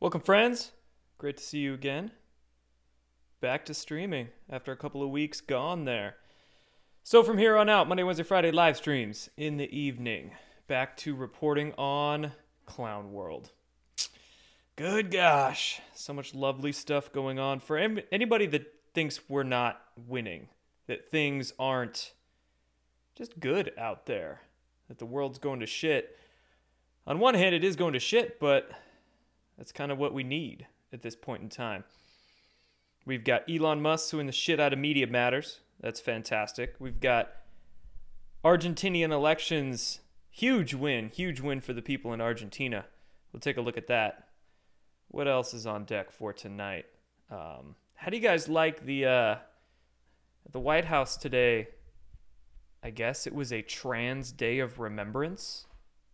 Welcome, friends. Great to see you again. Back to streaming after a couple of weeks gone there. So, from here on out, Monday, Wednesday, Friday live streams in the evening. Back to reporting on Clown World. Good gosh, so much lovely stuff going on. For anybody that thinks we're not winning, that things aren't just good out there, that the world's going to shit. On one hand, it is going to shit, but that's kind of what we need at this point in time. We've got Elon Musk suing the shit out of Media Matters. That's fantastic. We've got Argentinian elections. Huge win. Huge win for the people in Argentina. We'll take a look at that. What else is on deck for tonight? Um, how do you guys like the uh, the White House today? I guess it was a trans day of remembrance.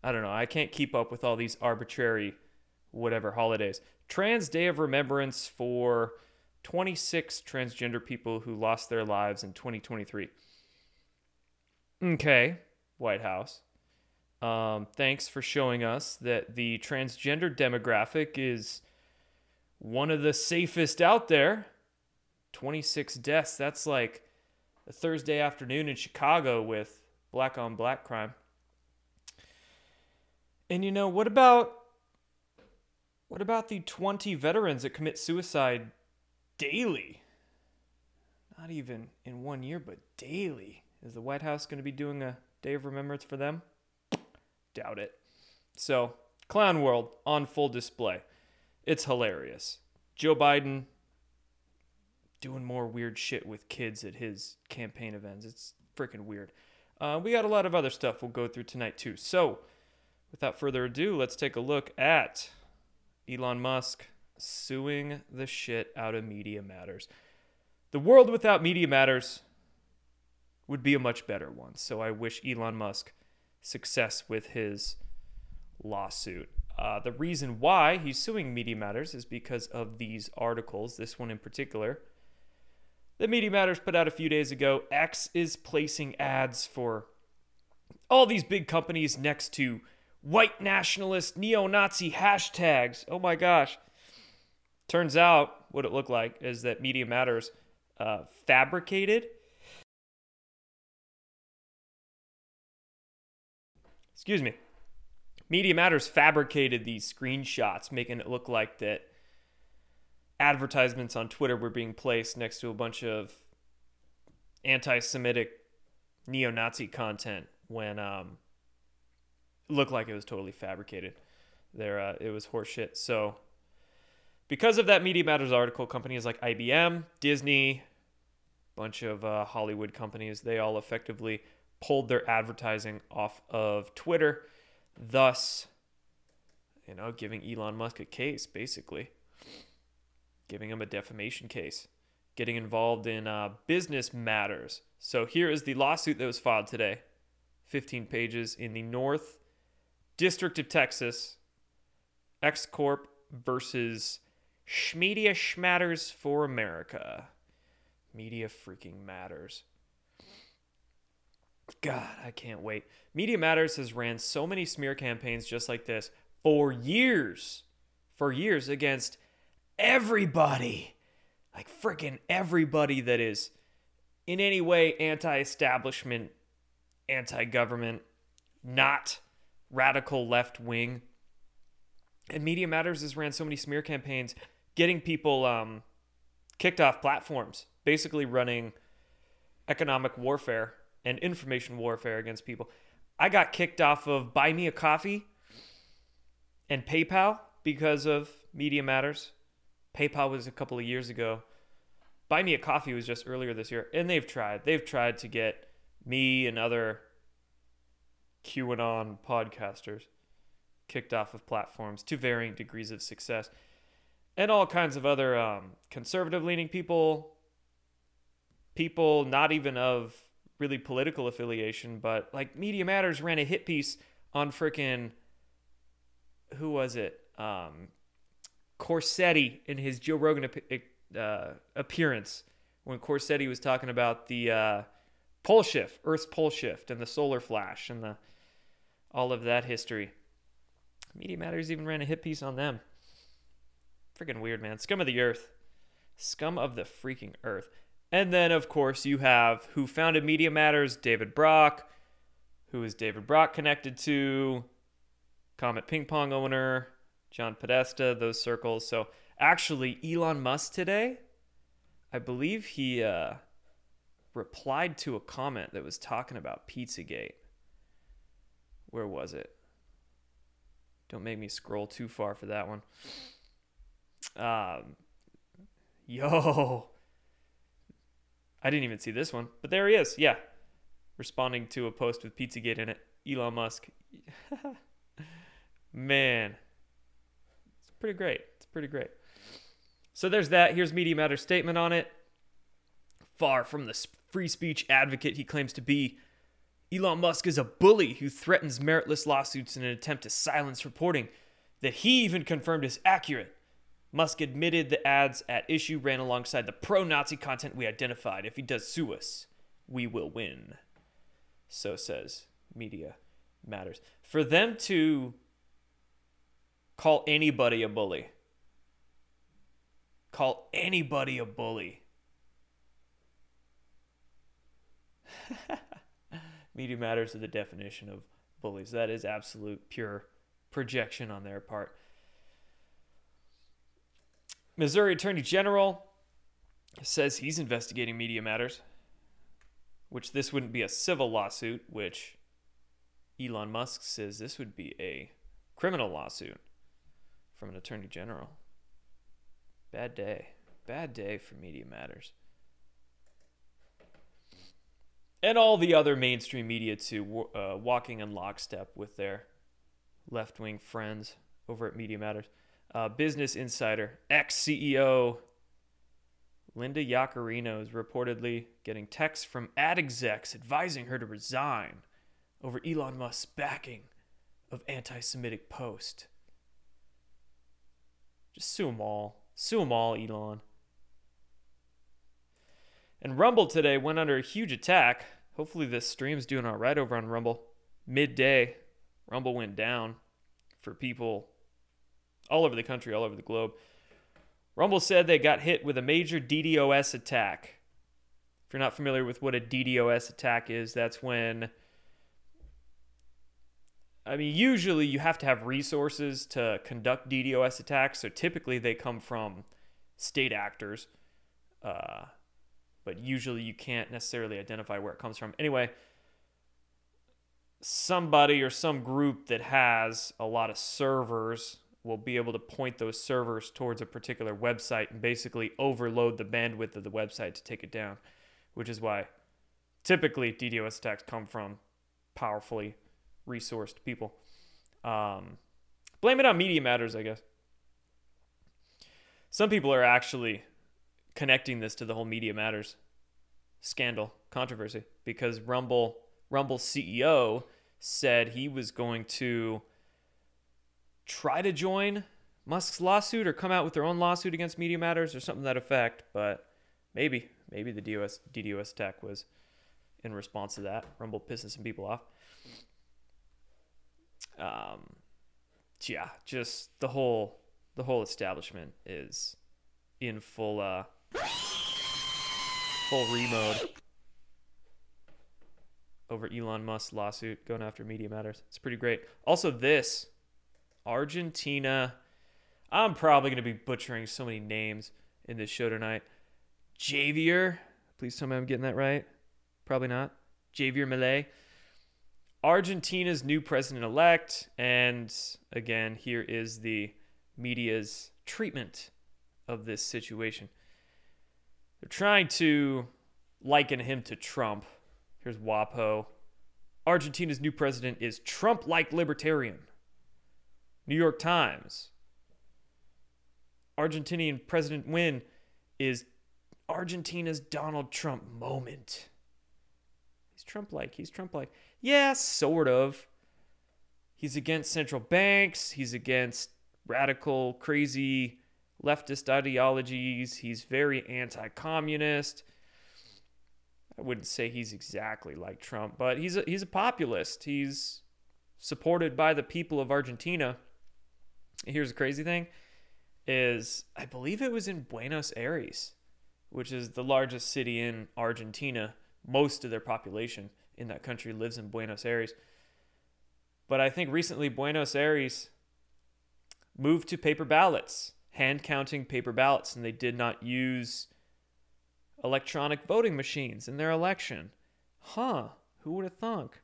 I don't know. I can't keep up with all these arbitrary whatever holidays. Trans Day of Remembrance for 26 transgender people who lost their lives in 2023. Okay, White House. Um, thanks for showing us that the transgender demographic is one of the safest out there. 26 deaths. That's like a Thursday afternoon in Chicago with black on black crime. And you know, what about what about the 20 veterans that commit suicide daily? Not even in one year, but daily. Is the White House going to be doing a day of remembrance for them? Doubt it. So, Clown World on full display. It's hilarious. Joe Biden doing more weird shit with kids at his campaign events. It's freaking weird. Uh, we got a lot of other stuff we'll go through tonight, too. So, without further ado, let's take a look at Elon Musk suing the shit out of Media Matters. The world without Media Matters would be a much better one. So I wish Elon Musk success with his lawsuit. Uh, the reason why he's suing Media Matters is because of these articles, this one in particular. The Media Matters put out a few days ago. X is placing ads for all these big companies next to white nationalist, neo Nazi hashtags. Oh my gosh. Turns out what it looked like is that Media Matters uh, fabricated. Excuse me. Media Matters fabricated these screenshots, making it look like that advertisements on Twitter were being placed next to a bunch of anti Semitic neo Nazi content when um, looked like it was totally fabricated. There, uh, it was horseshit. So, because of that Media Matters article, companies like IBM, Disney, bunch of uh, Hollywood companies, they all effectively pulled their advertising off of Twitter, thus, you know, giving Elon Musk a case, basically, giving him a defamation case, getting involved in uh, business matters. So here is the lawsuit that was filed today, 15 pages in the North District of Texas, X Corp versus Schmedia Schmatters for America. Media freaking matters. God, I can't wait. Media Matters has ran so many smear campaigns just like this for years. For years against everybody. Like freaking everybody that is in any way anti establishment, anti government, not radical left wing. And Media Matters has ran so many smear campaigns, getting people um, kicked off platforms, basically running economic warfare and information warfare against people. I got kicked off of Buy Me a Coffee and PayPal because of Media Matters. PayPal was a couple of years ago. Buy Me a Coffee was just earlier this year, and they've tried. They've tried to get me and other QAnon podcasters kicked off of platforms to varying degrees of success, and all kinds of other um, conservative leaning people, people not even of really political affiliation, but like Media Matters ran a hit piece on freaking who was it? Um, Corsetti in his Joe Rogan uh, appearance when Corsetti was talking about the uh, pole shift, Earth's pole shift, and the solar flash, and the all of that history. Media Matters even ran a hit piece on them. Freaking weird, man. Scum of the earth. Scum of the freaking earth. And then, of course, you have who founded Media Matters, David Brock. Who is David Brock connected to? Comet Ping Pong owner, John Podesta, those circles. So actually, Elon Musk today, I believe he uh, replied to a comment that was talking about Pizzagate. Where was it? Don't make me scroll too far for that one. Um, yo, I didn't even see this one, but there he is. Yeah, responding to a post with Pizzagate in it. Elon Musk. Man, it's pretty great. It's pretty great. So there's that. Here's Media Matters statement on it. Far from the free speech advocate he claims to be, Elon Musk is a bully who threatens meritless lawsuits in an attempt to silence reporting that he even confirmed is accurate. Musk admitted the ads at issue ran alongside the pro Nazi content we identified. If he does sue us, we will win. So says Media Matters. For them to Call anybody a bully. Call anybody a bully. Media matters are the definition of bullies. That is absolute pure projection on their part. Missouri Attorney General says he's investigating Media Matters, which this wouldn't be a civil lawsuit, which Elon Musk says this would be a criminal lawsuit from an attorney general. Bad day. Bad day for Media Matters. And all the other mainstream media, too, uh, walking in lockstep with their left wing friends over at Media Matters. Uh, Business Insider, ex CEO Linda Yaccarino is reportedly getting texts from ad execs advising her to resign over Elon Musk's backing of anti Semitic post. Just sue them all. Sue them all, Elon. And Rumble today went under a huge attack. Hopefully, this stream's doing all right over on Rumble. Midday, Rumble went down for people all over the country, all over the globe. Rumble said they got hit with a major DDoS attack. If you're not familiar with what a DDoS attack is, that's when I mean, usually you have to have resources to conduct DDoS attacks. So typically they come from state actors. Uh, but usually you can't necessarily identify where it comes from. Anyway, somebody or some group that has a lot of servers will be able to point those servers towards a particular website and basically overload the bandwidth of the website to take it down, which is why typically DDoS attacks come from powerfully resourced people. Um, blame it on Media Matters, I guess. Some people are actually connecting this to the whole Media Matters scandal controversy because Rumble Rumble CEO said he was going to try to join Musk's lawsuit or come out with their own lawsuit against Media Matters or something that effect, but maybe maybe the DOS DDoS attack was in response to that. Rumble pissing some people off um, yeah, just the whole the whole establishment is in full uh full remode over Elon Musk's lawsuit going after Media Matters. It's pretty great. Also, this Argentina. I'm probably going to be butchering so many names in this show tonight. Javier, please tell me I'm getting that right. Probably not. Javier Milei Argentina's new president elect. And again, here is the media's treatment of this situation. They're trying to liken him to Trump. Here's WAPO. Argentina's new president is Trump like libertarian. New York Times. Argentinian president win is Argentina's Donald Trump moment. He's Trump like. He's Trump like. Yeah, sort of. He's against central banks. He's against radical, crazy leftist ideologies. He's very anti communist. I wouldn't say he's exactly like Trump, but he's a, he's a populist. He's supported by the people of Argentina. Here's the crazy thing is I believe it was in Buenos Aires, which is the largest city in Argentina. Most of their population in that country lives in Buenos Aires. But I think recently Buenos Aires moved to paper ballots, hand counting paper ballots, and they did not use electronic voting machines in their election. Huh, who would have thunk?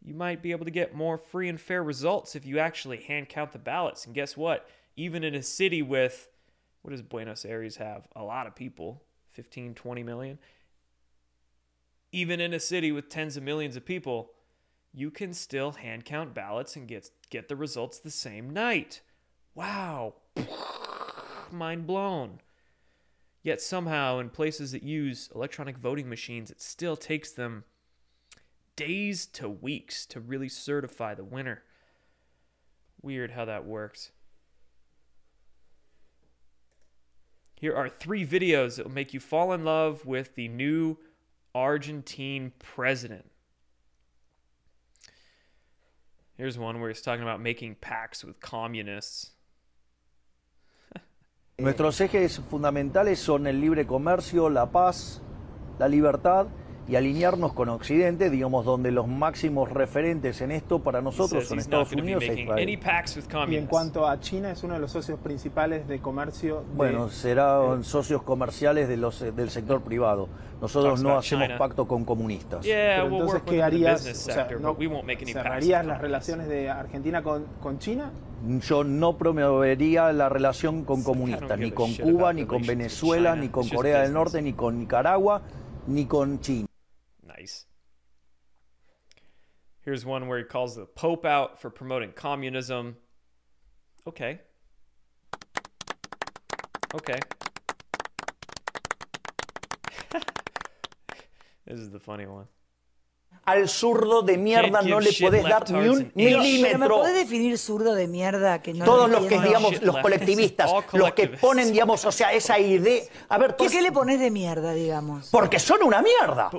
You might be able to get more free and fair results if you actually hand count the ballots. And guess what? Even in a city with, what does Buenos Aires have? A lot of people 15, 20 million. Even in a city with tens of millions of people, you can still hand count ballots and get, get the results the same night. Wow. Mind blown. Yet somehow, in places that use electronic voting machines, it still takes them days to weeks to really certify the winner. Weird how that works. Here are three videos that will make you fall in love with the new Argentine president. Here's one where he's talking about making pacts with communists. Nuestros ejes fundamentales son el libre comercio, la paz, la libertad y alinearnos con Occidente, digamos, donde los máximos referentes en esto para nosotros son Estados Unidos e Israel. Y en cuanto a China, es uno de los socios principales de comercio. De, bueno, serán socios comerciales de los, del sector privado. Nosotros no hacemos pacto con comunistas. Pero entonces, ¿qué harías? O sea, no, ¿Cerrarías las relaciones de Argentina con, con China? Yo no promovería la relación con comunistas, ni con Cuba, ni con Venezuela, ni con Corea del Norte, ni con Nicaragua, ni con China. Nice. Here's one where he calls the Pope out for promoting communism. Okay. Okay. this is the funny one. Al zurdo de mierda no le podés dar ni un milímetro. ¿Me podés definir zurdo de mierda que no Todos los que, digamos, los colectivistas, los que ponen, digamos, o sea, esa idea. A ver, ¿por qué le pones de mierda, digamos? Porque son una mierda.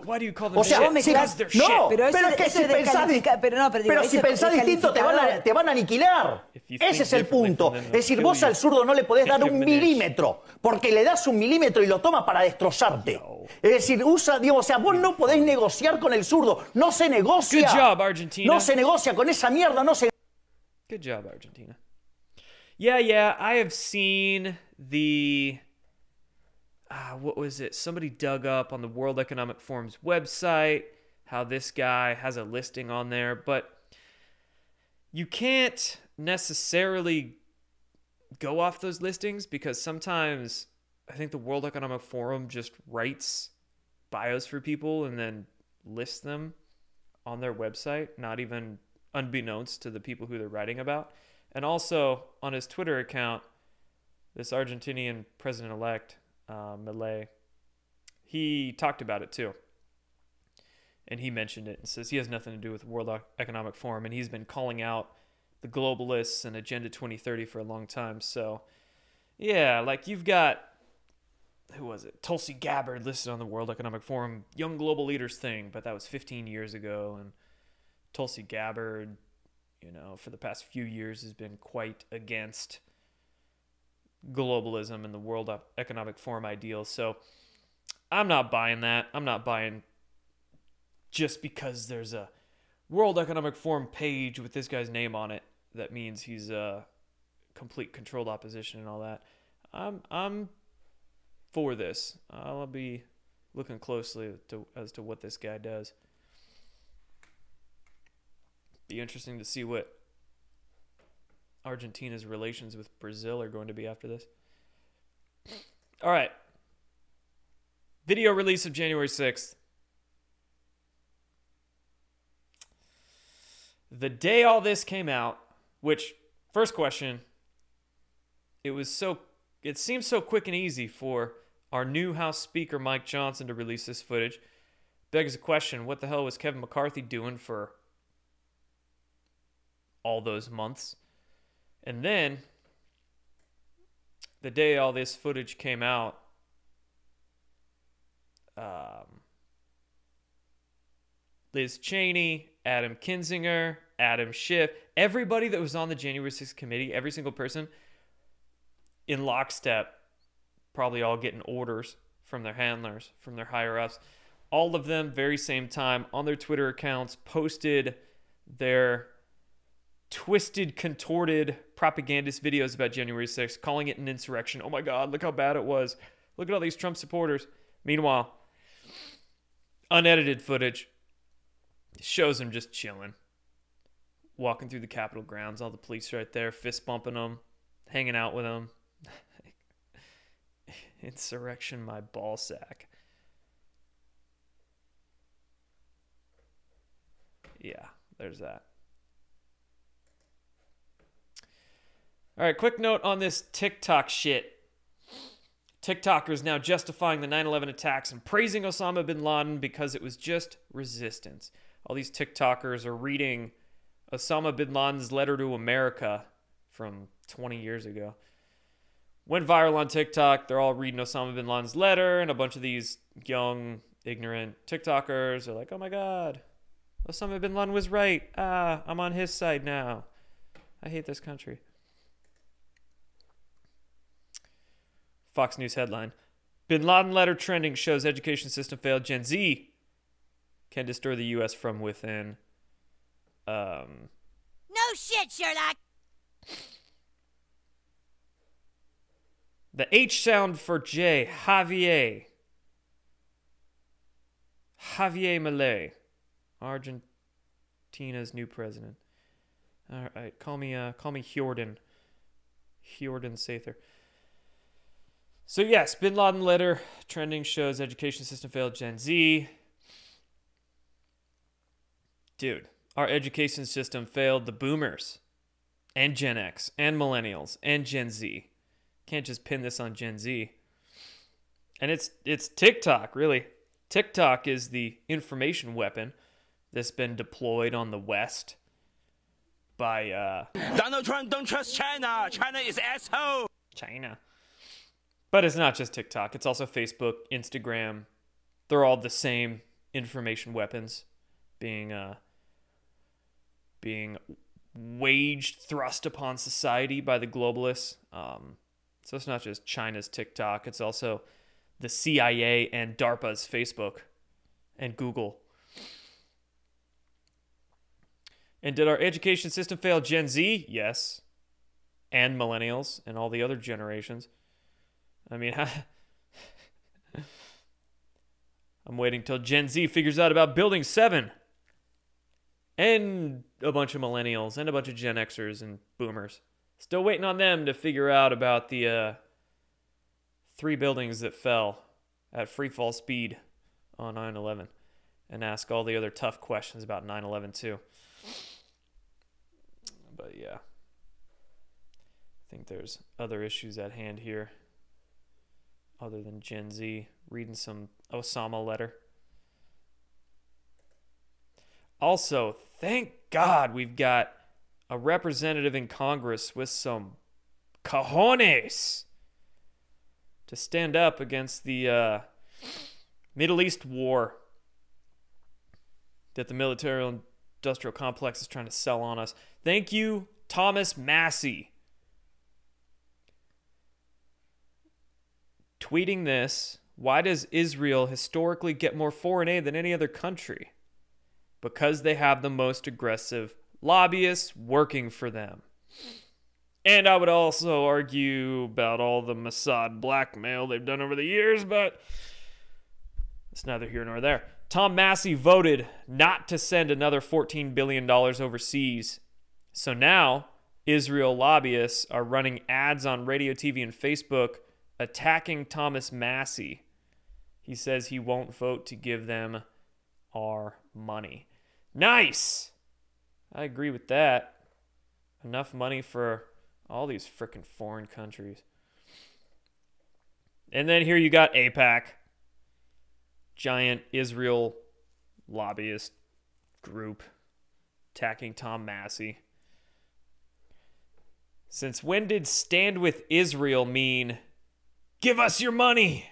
O sea, no, pero, es que si pensás, pero, no, pero, si pensás distinto te van, a, te van a aniquilar. Ese es el punto. Es decir, vos al zurdo no le podés dar un milímetro, porque le das un milímetro y lo toma para destrozarte. Es decir, usa, digamos, o sea, vos no podés negociar con el zurdo. No se negocia. Good job, Argentina. No se negocia con esa mierda, no se. Good job, Argentina. Yeah, yeah, I have seen the. Uh, what was it? Somebody dug up on the World Economic Forum's website how this guy has a listing on there, but you can't necessarily go off those listings because sometimes I think the World Economic Forum just writes bios for people and then lists them on their website, not even unbeknownst to the people who they're writing about. And also on his Twitter account, this Argentinian president elect, uh, Milei, he talked about it too. And he mentioned it and says he has nothing to do with World Economic Forum. And he's been calling out the globalists and Agenda 2030 for a long time. So, yeah, like you've got who was it? Tulsi Gabbard listed on the World Economic Forum Young Global Leaders thing, but that was 15 years ago. And Tulsi Gabbard, you know, for the past few years has been quite against globalism and the World Economic Forum ideals. So I'm not buying that. I'm not buying just because there's a World Economic Forum page with this guy's name on it. That means he's a complete controlled opposition and all that. I'm I'm for this. I'll be looking closely to, as to what this guy does. Be interesting to see what Argentina's relations with Brazil are going to be after this. All right. Video release of January 6th. The day all this came out, which, first question, it was so it seems so quick and easy for our new House Speaker Mike Johnson to release this footage. Begs the question what the hell was Kevin McCarthy doing for all those months? And then, the day all this footage came out, um, Liz Cheney, Adam Kinzinger, Adam Schiff, everybody that was on the January 6th committee, every single person in lockstep, probably all getting orders from their handlers, from their higher ups. All of them, very same time, on their Twitter accounts, posted their twisted, contorted propagandist videos about January 6th, calling it an insurrection. Oh my God, look how bad it was. Look at all these Trump supporters. Meanwhile, unedited footage shows them just chilling, walking through the Capitol grounds, all the police right there, fist bumping them, hanging out with them. Insurrection, my ball sack. Yeah, there's that. All right, quick note on this TikTok shit. TikTokers now justifying the 9 11 attacks and praising Osama bin Laden because it was just resistance. All these TikTokers are reading Osama bin Laden's letter to America from 20 years ago. Went viral on TikTok. They're all reading Osama bin Laden's letter, and a bunch of these young, ignorant TikTokers are like, oh my God, Osama bin Laden was right. Ah, I'm on his side now. I hate this country. Fox News headline Bin Laden letter trending shows education system failed. Gen Z can destroy the U.S. from within. Um, no shit, Sherlock. The H sound for J, Javier. Javier Milei, Argentina's new president. All right, call me uh, call me Hjordan. Hjordan Sather. So yes, Bin Laden letter trending shows education system failed Gen Z. Dude, our education system failed the boomers and Gen X and millennials and Gen Z. Can't just pin this on Gen Z. And it's it's TikTok, really. TikTok is the information weapon that's been deployed on the West by uh, Donald Trump. Don't trust China. China is asshole. China. But it's not just TikTok. It's also Facebook, Instagram. They're all the same information weapons being uh, being waged thrust upon society by the globalists. Um, so it's not just China's TikTok, it's also the CIA and DARPA's Facebook and Google. And did our education system fail Gen Z? Yes. And millennials and all the other generations. I mean, I'm waiting till Gen Z figures out about Building 7. And a bunch of millennials and a bunch of Gen Xers and boomers. Still waiting on them to figure out about the uh, three buildings that fell at free fall speed on 9 11 and ask all the other tough questions about 9 11 too. But yeah, I think there's other issues at hand here other than Gen Z. Reading some Osama letter. Also, thank God we've got a representative in Congress with some cojones to stand up against the uh, Middle East war that the military industrial complex is trying to sell on us. Thank you, Thomas Massie. Tweeting this, why does Israel historically get more foreign aid than any other country? Because they have the most aggressive lobbyists working for them. And I would also argue about all the Mossad blackmail they've done over the years, but it's neither here nor there. Tom Massie voted not to send another $14 billion overseas. So now Israel lobbyists are running ads on radio, TV, and Facebook attacking Thomas Massie. He says he won't vote to give them our money. Nice! I agree with that. Enough money for all these freaking foreign countries. And then here you got AIPAC, giant Israel lobbyist group attacking Tom Massie. Since when did stand with Israel mean give us your money?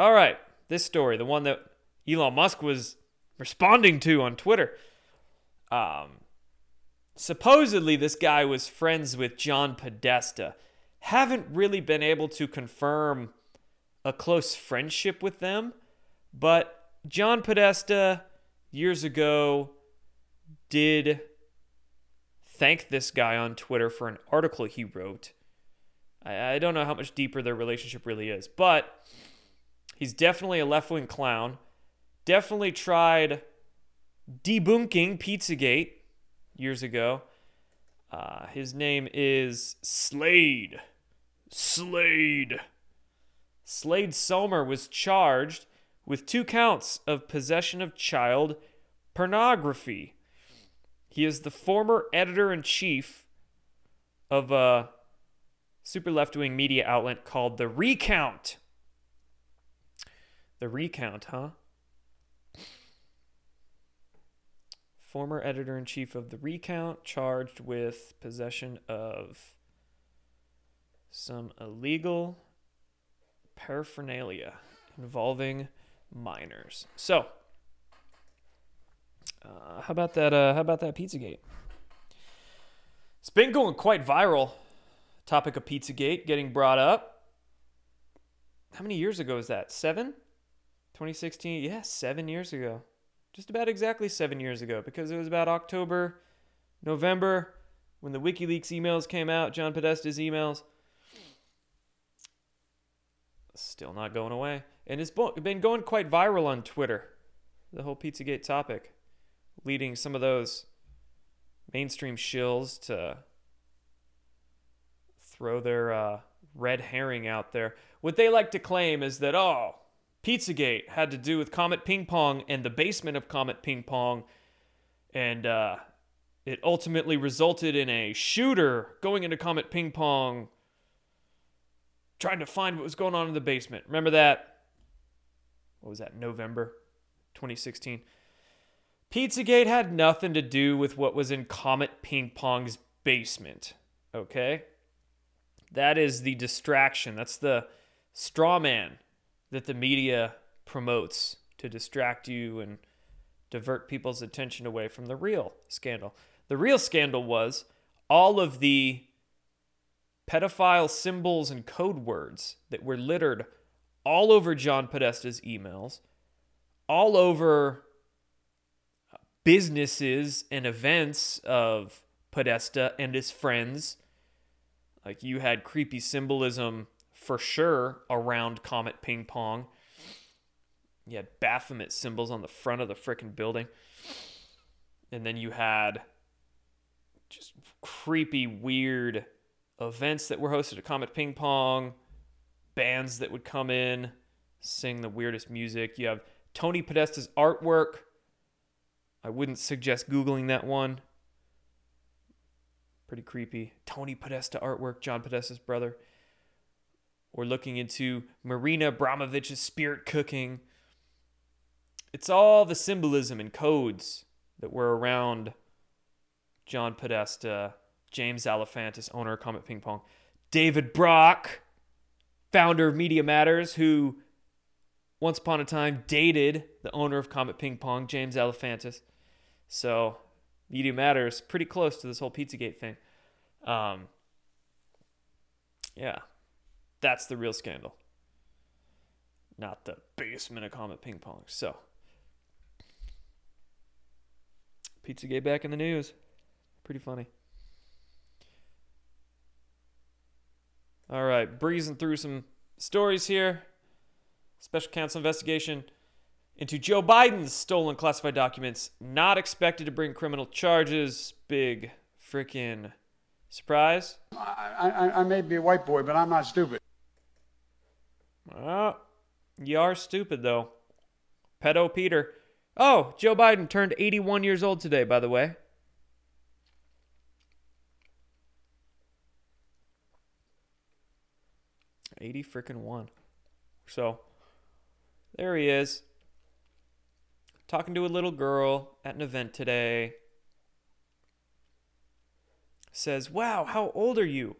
All right, this story, the one that Elon Musk was responding to on Twitter. Um, supposedly, this guy was friends with John Podesta. Haven't really been able to confirm a close friendship with them, but John Podesta years ago did thank this guy on Twitter for an article he wrote. I, I don't know how much deeper their relationship really is, but he's definitely a left wing clown. Definitely tried debunking Pizzagate years ago. Uh, his name is Slade. Slade. Slade Sohmer was charged with two counts of possession of child pornography. He is the former editor in chief of a super left wing media outlet called The Recount. The Recount, huh? Former editor in chief of The Recount, charged with possession of some illegal paraphernalia involving minors. So, uh, how about that? Uh, how about that PizzaGate? It's been going quite viral. Topic of PizzaGate getting brought up. How many years ago is that? Seven? 2016? Yeah, seven years ago. Just about exactly seven years ago because it was about October, November when the WikiLeaks emails came out, John Podesta's emails. Still not going away. And it's been going quite viral on Twitter, the whole Pizzagate topic leading some of those mainstream shills to throw their uh, red herring out there. What they like to claim is that, oh, Pizzagate had to do with Comet Ping Pong and the basement of Comet Ping Pong, and uh, it ultimately resulted in a shooter going into Comet Ping Pong trying to find what was going on in the basement. Remember that? What was that, November 2016? Pizzagate had nothing to do with what was in Comet Ping Pong's basement. Okay? That is the distraction. That's the straw man that the media promotes to distract you and divert people's attention away from the real scandal. The real scandal was all of the pedophile symbols and code words that were littered all over John Podesta's emails, all over businesses and events of Podesta and his friends. Like you had creepy symbolism for sure around Comet Ping Pong. You had Baphomet symbols on the front of the freaking building. And then you had just creepy, weird events that were hosted at Comet Ping Pong, bands that would come in, sing the weirdest music. You have Tony Podesta's artwork I wouldn't suggest Googling that one. Pretty creepy. Tony Podesta artwork, John Podesta's brother. Or looking into Marina Abramovic's spirit cooking. It's all the symbolism and codes that were around John Podesta, James Alefantis, owner of Comet Ping Pong, David Brock, founder of Media Matters, who once upon a time dated the owner of Comet Ping Pong, James Alefantis. So, Media Matters pretty close to this whole Pizzagate thing. Um, yeah, that's the real scandal, not the basement of Comet Ping Pong. So, Pizzagate back in the news. Pretty funny. All right, breezing through some stories here. Special counsel investigation into Joe Biden's stolen classified documents. Not expected to bring criminal charges. Big freaking surprise. I, I, I may be a white boy, but I'm not stupid. Well, you are stupid, though. Pedo Peter. Oh, Joe Biden turned 81 years old today, by the way. Eighty freaking one. So there he is talking to a little girl at an event today. Says, Wow, how old are you?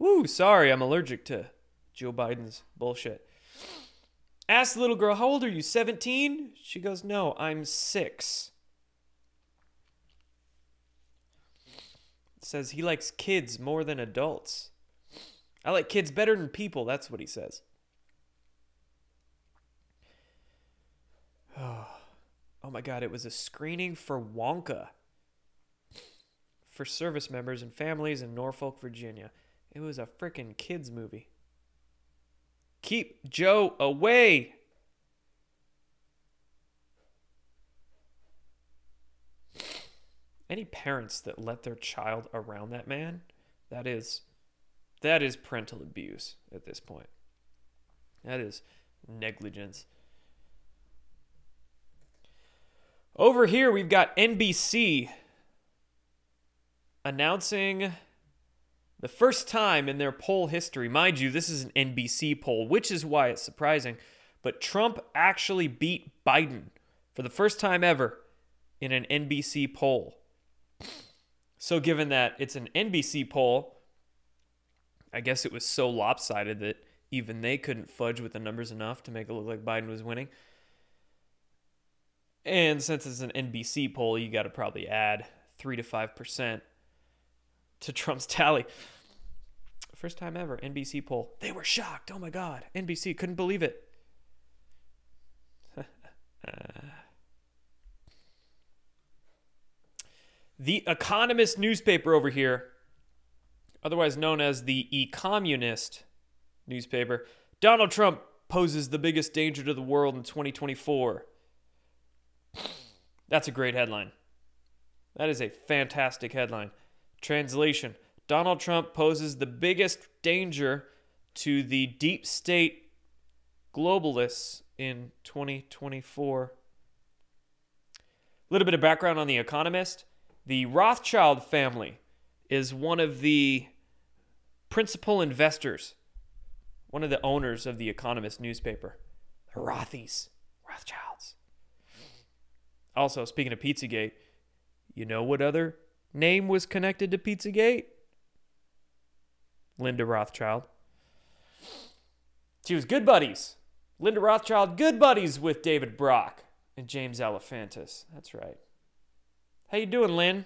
Woo, sorry, I'm allergic to Joe Biden's bullshit. Ask the little girl, How old are you? 17? She goes, No, I'm six. says he likes kids more than adults. I like kids better than people. That's what he says. Oh, oh my God, it was a screening for Wonka for service members and families in Norfolk, Virginia. It was a freaking kids' movie. Keep Joe away. Any parents that let their child around that man, that is that is parental abuse at this point. That is negligence. Over here we've got NBC announcing the first time in their poll history, mind you, this is an NBC poll, which is why it's surprising, but Trump actually beat Biden for the first time ever in an NBC poll. So, given that it's an NBC poll, I guess it was so lopsided that even they couldn't fudge with the numbers enough to make it look like Biden was winning. And since it's an NBC poll, you got to probably add 3 to 5% to Trump's tally. First time ever, NBC poll. They were shocked. Oh my God. NBC couldn't believe it. the Economist newspaper over here, otherwise known as the E-Communist newspaper, Donald Trump poses the biggest danger to the world in 2024. That's a great headline. That is a fantastic headline. Translation Donald Trump poses the biggest danger to the deep state globalists in 2024. A little bit of background on The Economist. The Rothschild family is one of the principal investors, one of the owners of The Economist newspaper. The Rothies, Rothschilds. Also, speaking of Pizzagate, you know what other name was connected to Pizzagate? Linda Rothschild. She was good buddies. Linda Rothschild, good buddies with David Brock and James Alefantis. That's right. How you doing, Lynn?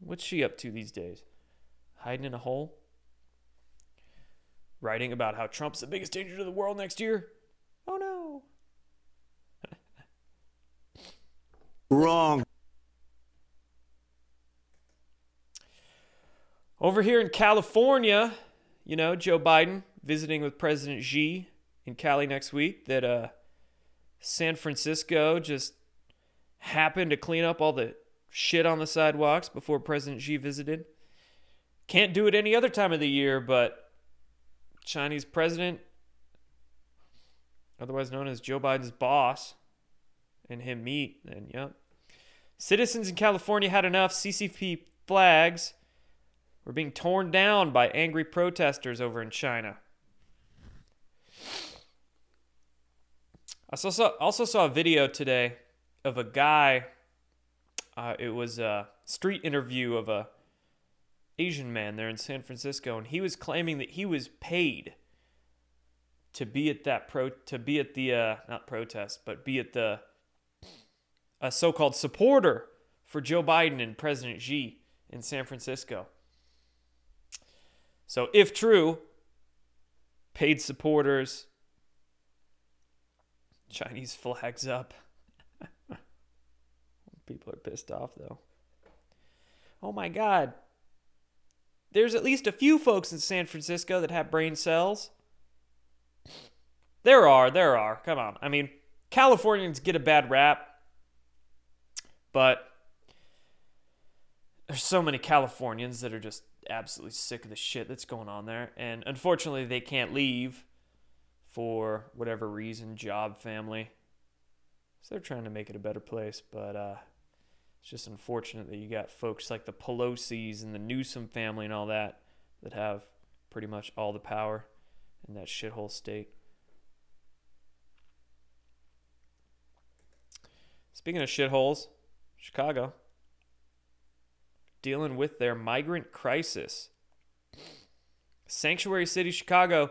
What's she up to these days? Hiding in a hole? Writing about how Trump's the biggest danger to the world next year? Oh no. Wrong. Over here in California, you know, Joe Biden visiting with President Xi in Cali next week, that uh, San Francisco just happened to clean up all the shit on the sidewalks before President Xi visited. Can't do it any other time of the year, but Chinese president, otherwise known as Joe Biden's boss, and him meet, and yep. Citizens in California had enough CCP flags were being torn down by angry protesters over in China. I also saw, also saw a video today of a guy. Uh, it was a street interview of a Asian man there in San Francisco, and he was claiming that he was paid to be at that pro to be at the uh, not protest, but be at the a so-called supporter for Joe Biden and President Xi in San Francisco. So, if true, paid supporters, Chinese flags up. People are pissed off, though. Oh my God. There's at least a few folks in San Francisco that have brain cells. There are, there are. Come on. I mean, Californians get a bad rap, but there's so many Californians that are just absolutely sick of the shit that's going on there. And unfortunately, they can't leave for whatever reason job, family. So they're trying to make it a better place. But uh, it's just unfortunate that you got folks like the Pelosi's and the Newsom family and all that that have pretty much all the power in that shithole state. Speaking of shitholes, Chicago dealing with their migrant crisis. Sanctuary City, Chicago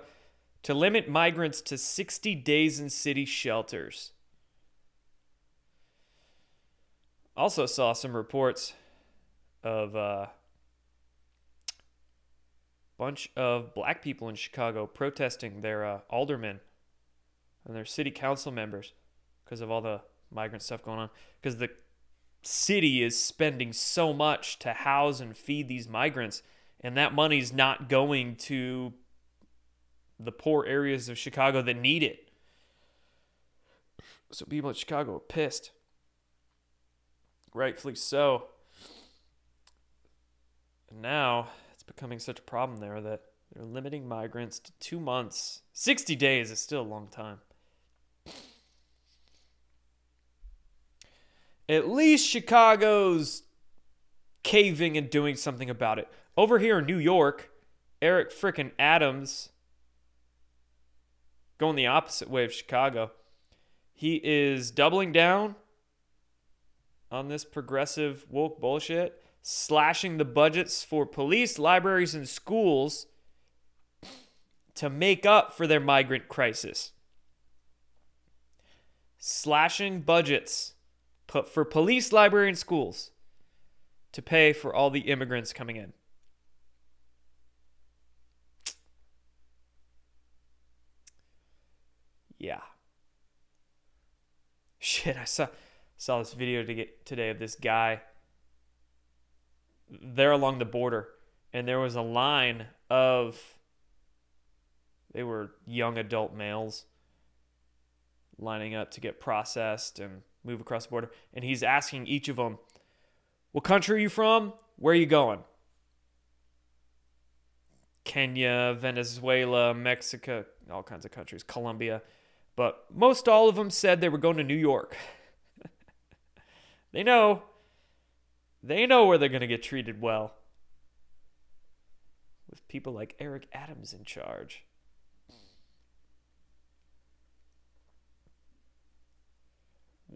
to limit migrants to 60 days in city shelters. Also saw some reports of a uh, bunch of black people in Chicago protesting their uh, aldermen and their city council members because of all the migrant stuff going on. Because the city is spending so much to house and feed these migrants, and that money's not going to the poor areas of Chicago that need it. So people in Chicago are pissed. Rightfully so. And now it's becoming such a problem there that they're limiting migrants to two months. 60 days is still a long time. At least Chicago's caving and doing something about it. Over here in New York, Eric frickin' Adams going the opposite way of Chicago. He is doubling down on this progressive woke bullshit, slashing the budgets for police, libraries, and schools to make up for their migrant crisis. Slashing budgets for police, library, and schools to pay for all the immigrants coming in. Yeah. Shit, I saw saw this video to get today of this guy there along the border and there was a line of they were young adult males lining up to get processed and move across the border and he's asking each of them what country are you from where are you going kenya venezuela mexico all kinds of countries colombia but most all of them said they were going to new york they know. They know where they're going to get treated well. With people like Eric Adams in charge.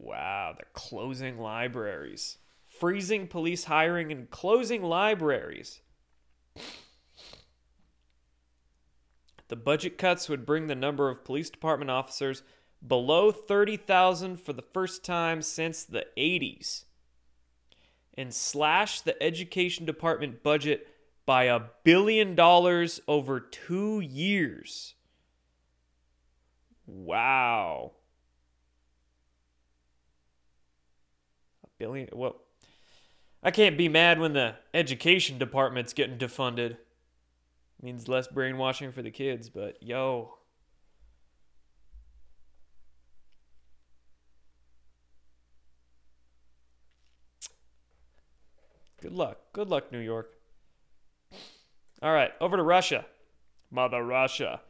Wow, they're closing libraries. Freezing police hiring and closing libraries. The budget cuts would bring the number of police department officers below 30,000 for the first time since the 80s and slash the education department budget by a billion dollars over 2 years. Wow. Billion I can't be mad when the education department's getting defunded. It means less brainwashing for the kids, but yo, Good luck. Good luck, New York. All right, over to Russia. Mother Russia.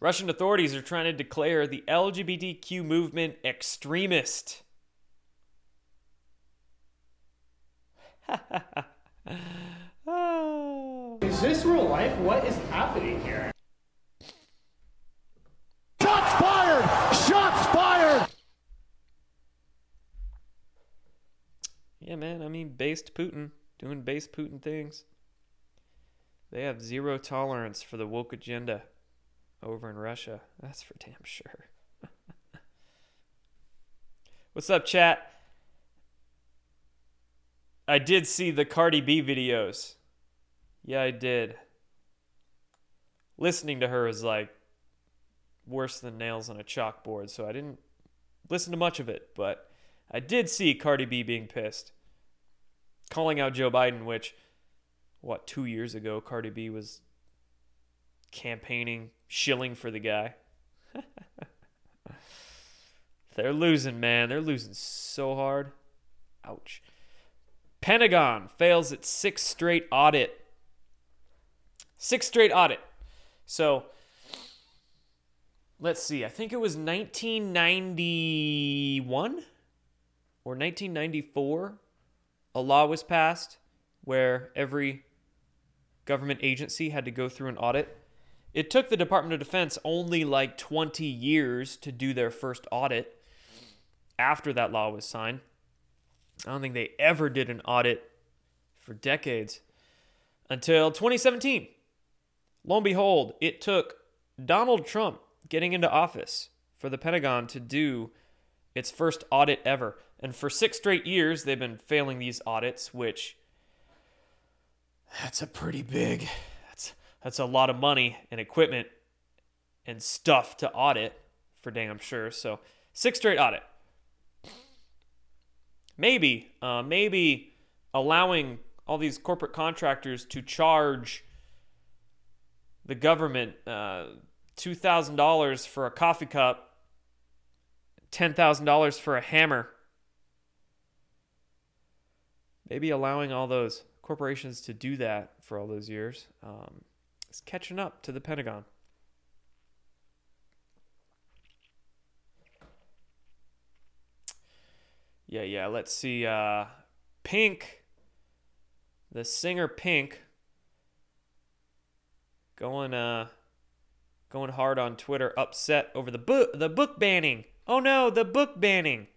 Russian authorities are trying to declare the LGBTQ movement extremist. Is this real life? What is happening here? Shots fired! Shots fired! Yeah, man. I mean, based Putin doing base Putin things. They have zero tolerance for the woke agenda over in Russia. That's for damn sure. What's up, chat? I did see the Cardi B videos. Yeah, I did. Listening to her is like worse than nails on a chalkboard, so I didn't listen to much of it, but I did see Cardi B being pissed calling out Joe Biden, which, what, two years ago, Cardi B was campaigning, shilling for the guy. They're losing, man. They're losing so hard. Ouch. Pentagon fails its sixth straight audit. Sixth straight audit. So, let's see. I think it was 1991 or 1994 a law was passed where every government agency had to go through an audit. It took the Department of Defense only like 20 years to do their first audit after that law was signed. I don't think they ever did an audit for decades until 2017. Lo and behold, it took Donald Trump getting into office for the Pentagon to do its first audit ever. And for six straight years, they've been failing these audits, which that's a pretty big, that's, that's a lot of money and equipment and stuff to audit for damn sure. So six straight audit. Maybe, uh, maybe allowing all these corporate contractors to charge the government uh, $2,000 for a coffee cup, $10,000 for a hammer. Maybe allowing all those corporations to do that for all those years um, is catching up to the Pentagon. Yeah, yeah. Let's see. Uh, Pink, the singer Pink, going uh, going hard on Twitter, upset over the book the book banning. Oh no, the book banning.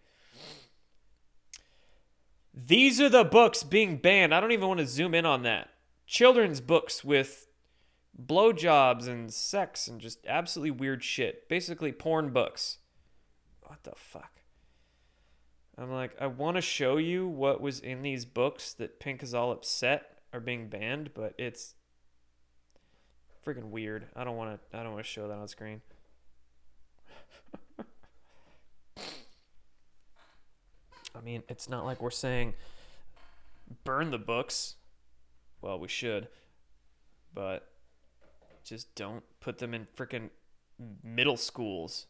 These are the books being banned. I don't even want to zoom in on that. Children's books with blowjobs and sex and just absolutely weird shit. Basically, porn books. What the fuck? I'm like, I want to show you what was in these books that Pink is all upset are being banned, but it's freaking weird. I don't want to. I don't want to show that on screen. I mean, it's not like we're saying burn the books. Well, we should, but just don't put them in freaking middle schools.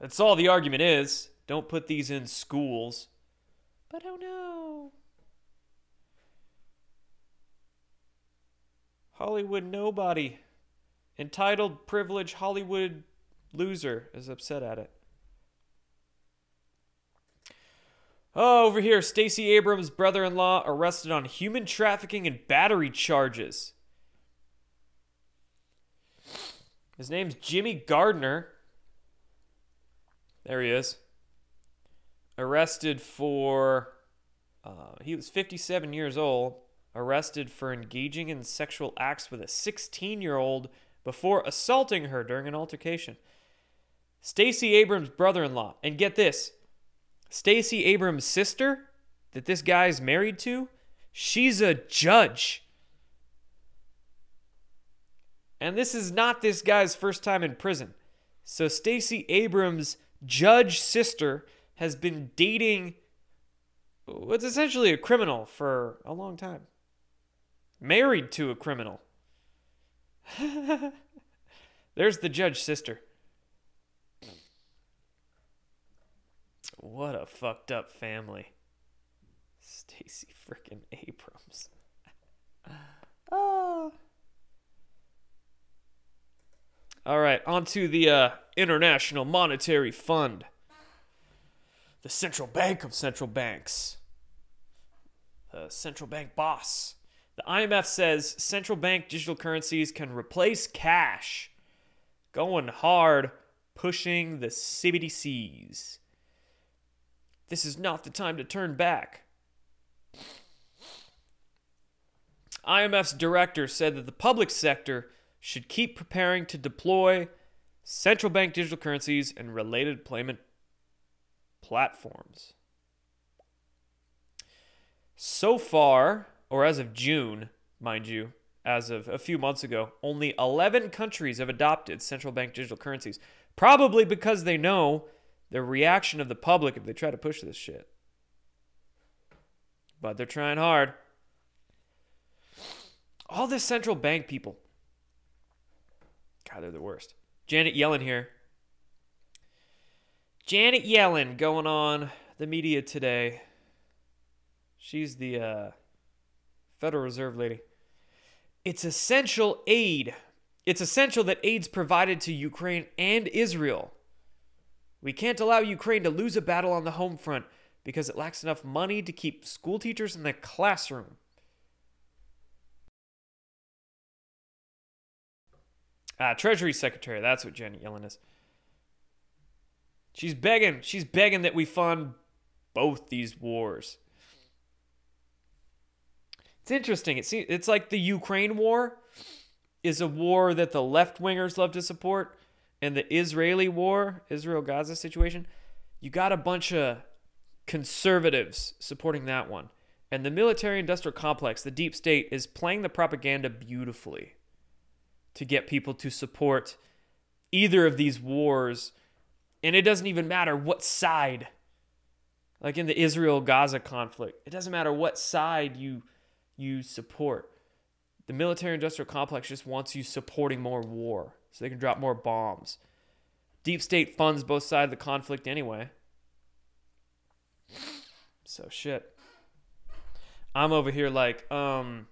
That's all the argument is. Don't put these in schools. But oh no. Hollywood nobody. Entitled, privileged Hollywood loser is upset at it. Oh, over here, Stacey Abrams' brother in law arrested on human trafficking and battery charges. His name's Jimmy Gardner. There he is arrested for, uh, he was 57 years old, arrested for engaging in sexual acts with a 16 year old before assaulting her during an altercation. Stacey Abrams' brother in law, and get this Stacey Abrams' sister that this guy's married to, she's a judge. And this is not this guy's first time in prison. So Stacey Abrams' judge sister has been dating what's essentially a criminal for a long time. Married to a criminal. There's the judge sister. What a fucked up family. Stacy frickin' Abrams. oh. All right, on to the uh, International Monetary Fund the central bank of central banks, the central bank boss. The IMF says central bank digital currencies can replace cash. Going hard, pushing the CBDCs. This is not the time to turn back. IMF's director said that the public sector should keep preparing to deploy central bank digital currencies and related payment platforms. So far, or as of June, mind you, as of a few months ago, only 11 countries have adopted central bank digital currencies, probably because they know the reaction of the public if they try to push this shit. But they're trying hard. All the central bank people. God, they're the worst. Janet Yellen here Janet Yellen going on the media today. She's the uh, Federal Reserve lady. It's essential aid. It's essential that aid's provided to Ukraine and Israel. We can't allow Ukraine to lose a battle on the home front because it lacks enough money to keep school teachers in the classroom. Ah, Treasury Secretary, that's what Janet Yellen is. She's begging. She's begging that we fund both these wars. It's interesting. It's it's like the Ukraine war is a war that the left wingers love to support, and the Israeli war, Israel Gaza situation, you got a bunch of conservatives supporting that one. And the military industrial complex, the deep state, is playing the propaganda beautifully to get people to support either of these wars. And it doesn't even matter what side, like in the Israel Gaza conflict, it doesn't matter what side you, you support. The military industrial complex just wants you supporting more war so they can drop more bombs. Deep state funds both sides of the conflict anyway. So shit. I'm over here like, um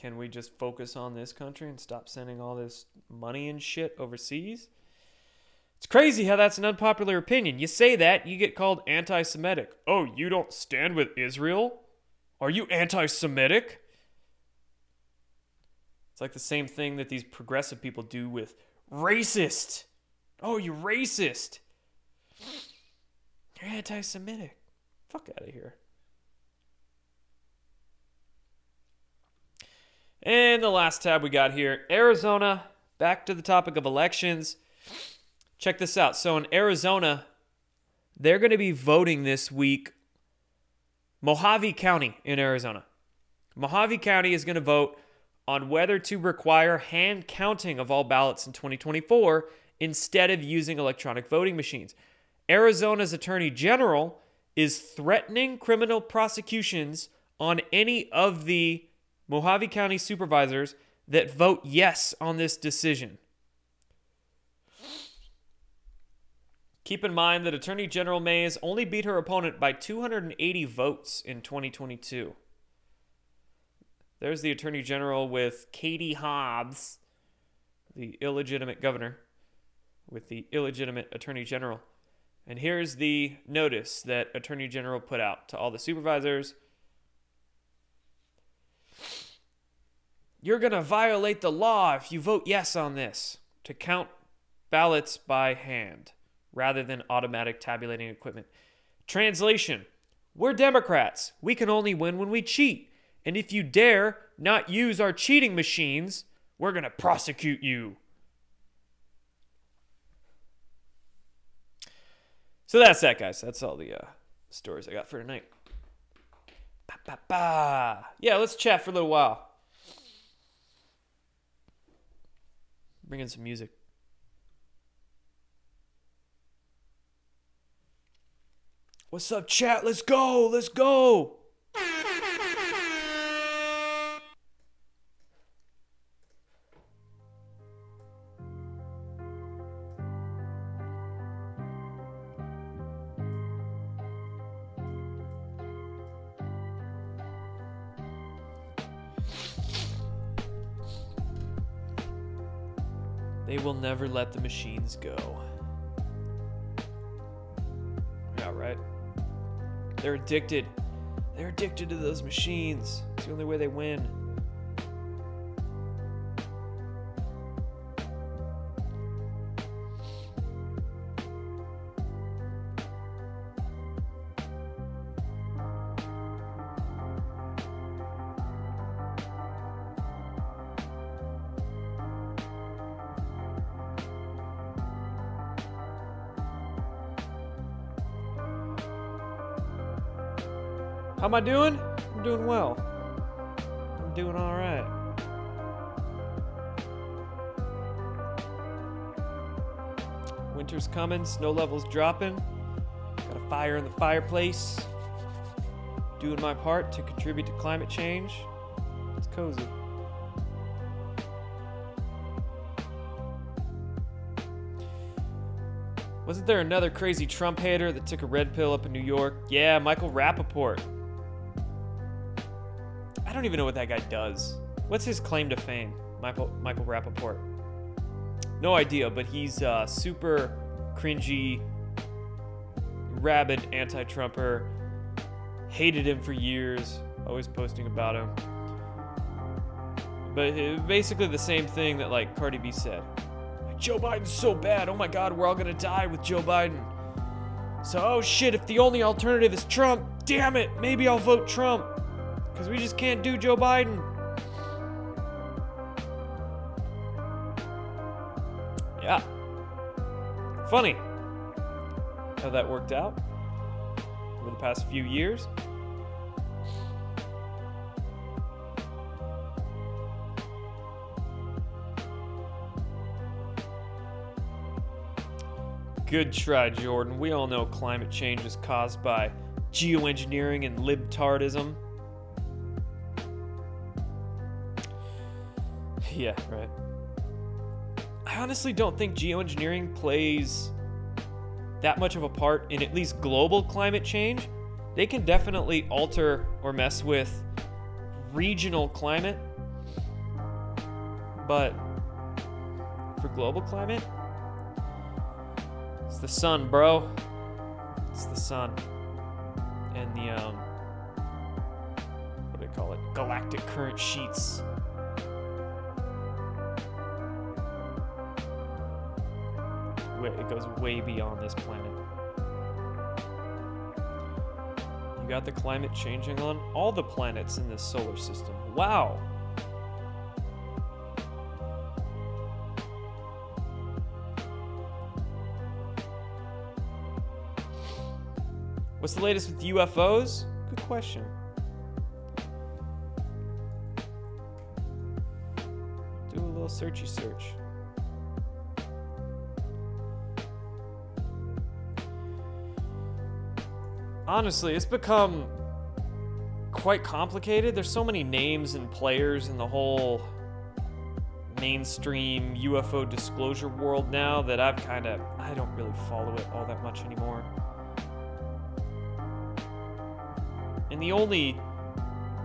can we just focus on this country and stop sending all this money and shit overseas? It's crazy how that's an unpopular opinion. You say that, you get called anti Semitic. Oh, you don't stand with Israel? Are you anti Semitic? It's like the same thing that these progressive people do with racist. Oh, you racist. You're anti Semitic. Fuck out of here. And the last tab we got here Arizona. Back to the topic of elections. Check this out. So in Arizona, they're going to be voting this week. Mohave County in Arizona. Mohave County is going to vote on whether to require hand counting of all ballots in 2024 instead of using electronic voting machines. Arizona's Attorney General is threatening criminal prosecutions on any of the Mohave County supervisors that vote yes on this decision. Keep in mind that Attorney General Mayes only beat her opponent by 280 votes in 2022. There's the Attorney General with Katie Hobbs, the illegitimate governor, with the illegitimate Attorney General. And here's the notice that Attorney General put out to all the supervisors. You're going to violate the law if you vote yes on this to count ballots by hand rather than automatic tabulating equipment. Translation We're Democrats. We can only win when we cheat. And if you dare not use our cheating machines, we're going to prosecute you. So that's that, guys. That's all the uh, stories I got for tonight. Ba, ba, ba. Yeah, let's chat for a little while. Bring in some music. What's up, chat? Let's go. Let's go. Never let the machines go. Yeah, right? They're addicted. They're addicted to those machines. It's the only way they win. Am I doing? I'm doing well. I'm doing all right. Winter's coming, snow levels dropping. Got a fire in the fireplace. Doing my part to contribute to climate change. It's cozy. Wasn't there another crazy Trump hater that took a red pill up in New York? Yeah, Michael Rapaport. Don't even know what that guy does. What's his claim to fame, Michael Michael Rapaport? No idea, but he's uh, super cringy, rabid anti-Trumper. Hated him for years. Always posting about him. But basically the same thing that like Cardi B said. Joe Biden's so bad. Oh my God, we're all gonna die with Joe Biden. So, oh shit, if the only alternative is Trump, damn it, maybe I'll vote Trump Because we just can't do Joe Biden. Yeah. Funny how that worked out over the past few years. Good try, Jordan. We all know climate change is caused by geoengineering and libtardism. Yeah, right. I honestly don't think geoengineering plays that much of a part in at least global climate change. They can definitely alter or mess with regional climate. But for global climate, it's the sun, bro. It's the sun. And the, um, what do they call it? Galactic current sheets. It goes way beyond this planet. You got the climate changing on all the planets in this solar system. Wow. What's the latest with UFOs? Good question. Do a little searchy search. Honestly, it's become quite complicated. There's so many names and players in the whole mainstream UFO disclosure world now that I've kind of I don't really follow it all that much anymore. And the only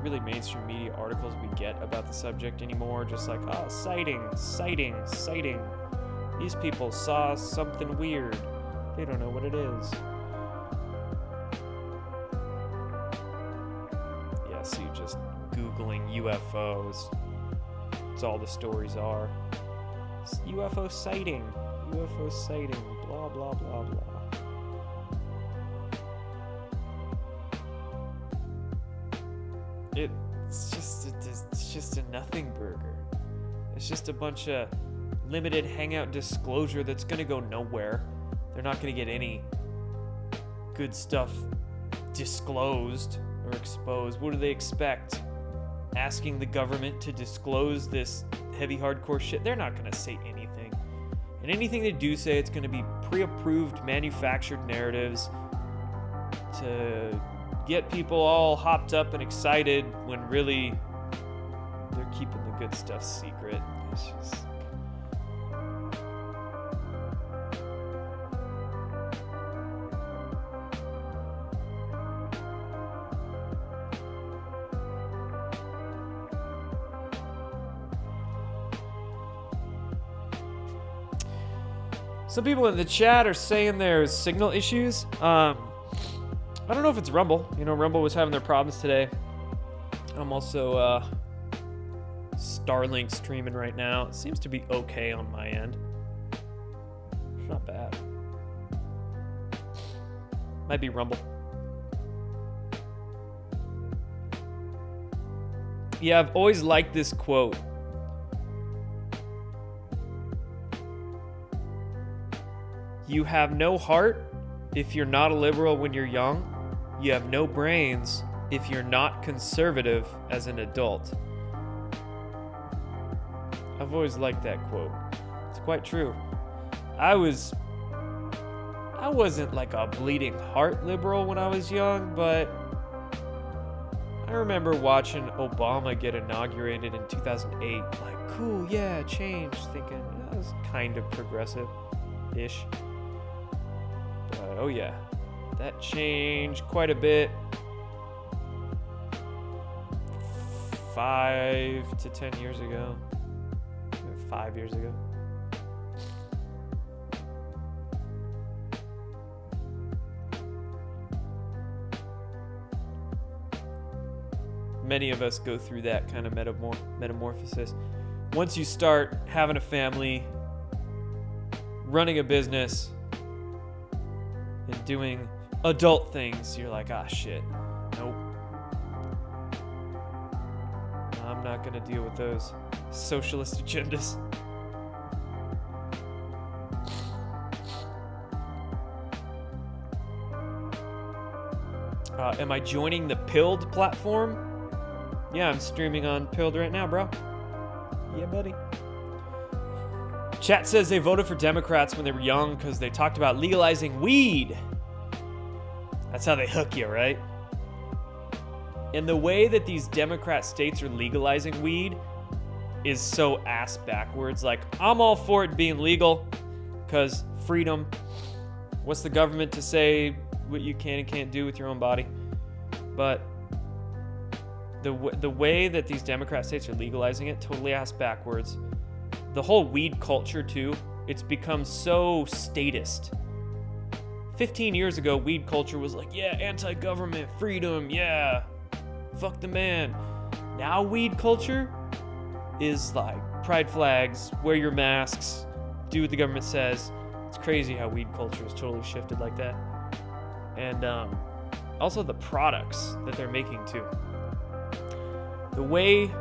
really mainstream media articles we get about the subject anymore just like, oh, sighting, sighting, sighting. These people saw something weird. They don't know what it is. UFOs. That's all the stories are. It's UFO sighting, UFO sighting, blah, blah, blah, blah. It's just a, it's just a nothing burger. It's just a bunch of limited hangout disclosure that's going to go nowhere. They're not going to get any good stuff disclosed or exposed. What do they expect? Asking the government to disclose this heavy hardcore shit? They're not going to say anything. And anything they do say, it's going to be pre approved, manufactured narratives to get people all hopped up and excited when really they're keeping the good stuff secret. It's just. Some people in the chat are saying there's signal issues. Um, I don't know if it's Rumble. You know, Rumble was having their problems today. I'm also uh, Starlink streaming right now. It seems to be okay on my end. It's not bad. Might be Rumble. Yeah, I've always liked this quote. You have no heart if you're not a liberal when you're young you have no brains if you're not conservative as an adult. I've always liked that quote. It's quite true. I was I wasn't like a bleeding heart liberal when I was young, but I remember watching Obama get inaugurated in 2008. Like, cool, yeah, change. Thinking that was kind of progressive ish. Oh, yeah, that changed quite a bit. Five to ten years ago. Five years ago. Many of us go through that kind of metamor- metamorphosis. Once you start having a family, running a business, and doing adult things, you're like, ah, shit. Nope. I'm not gonna deal with those socialist agendas. Uh, am I joining the Pilled platform? Yeah, I'm streaming on Pilled right now, bro. Yeah, buddy. Chat says they voted for Democrats when they were young because they talked about legalizing weed. That's how they hook you, right? And the way that these Democrat states are legalizing weed is so ass backwards. Like, I'm all for it being legal because freedom. What's the government to say what you can and can't do with your own body. But the w- the way that these Democrat states are legalizing it totally ass backwards. The whole weed culture too, it's become so statist. 15 years ago, weed culture was like, yeah, anti-government, freedom, yeah, fuck the man. Now weed culture is like pride flags, wear your masks, do what the government says. It's crazy how weed culture has totally shifted like that and um, also the products that they're making too. The way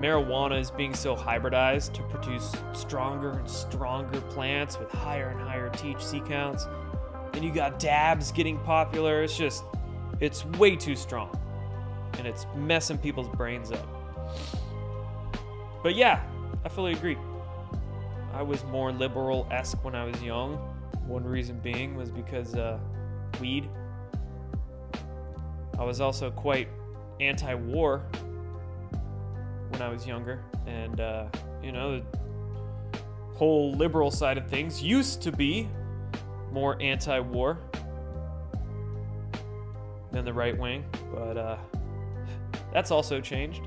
marijuana is being so hybridized to produce stronger and stronger plants with higher and higher THC counts. Then you got dabs getting popular. It's just, it's way too strong. And it's messing people's brains up. But yeah, I fully agree. I was more liberal esque when I was young. One reason being was because uh, weed. I was also quite anti war when I was younger. And, uh, you know, the whole liberal side of things used to be more anti war than the right wing. But uh, that's also changed.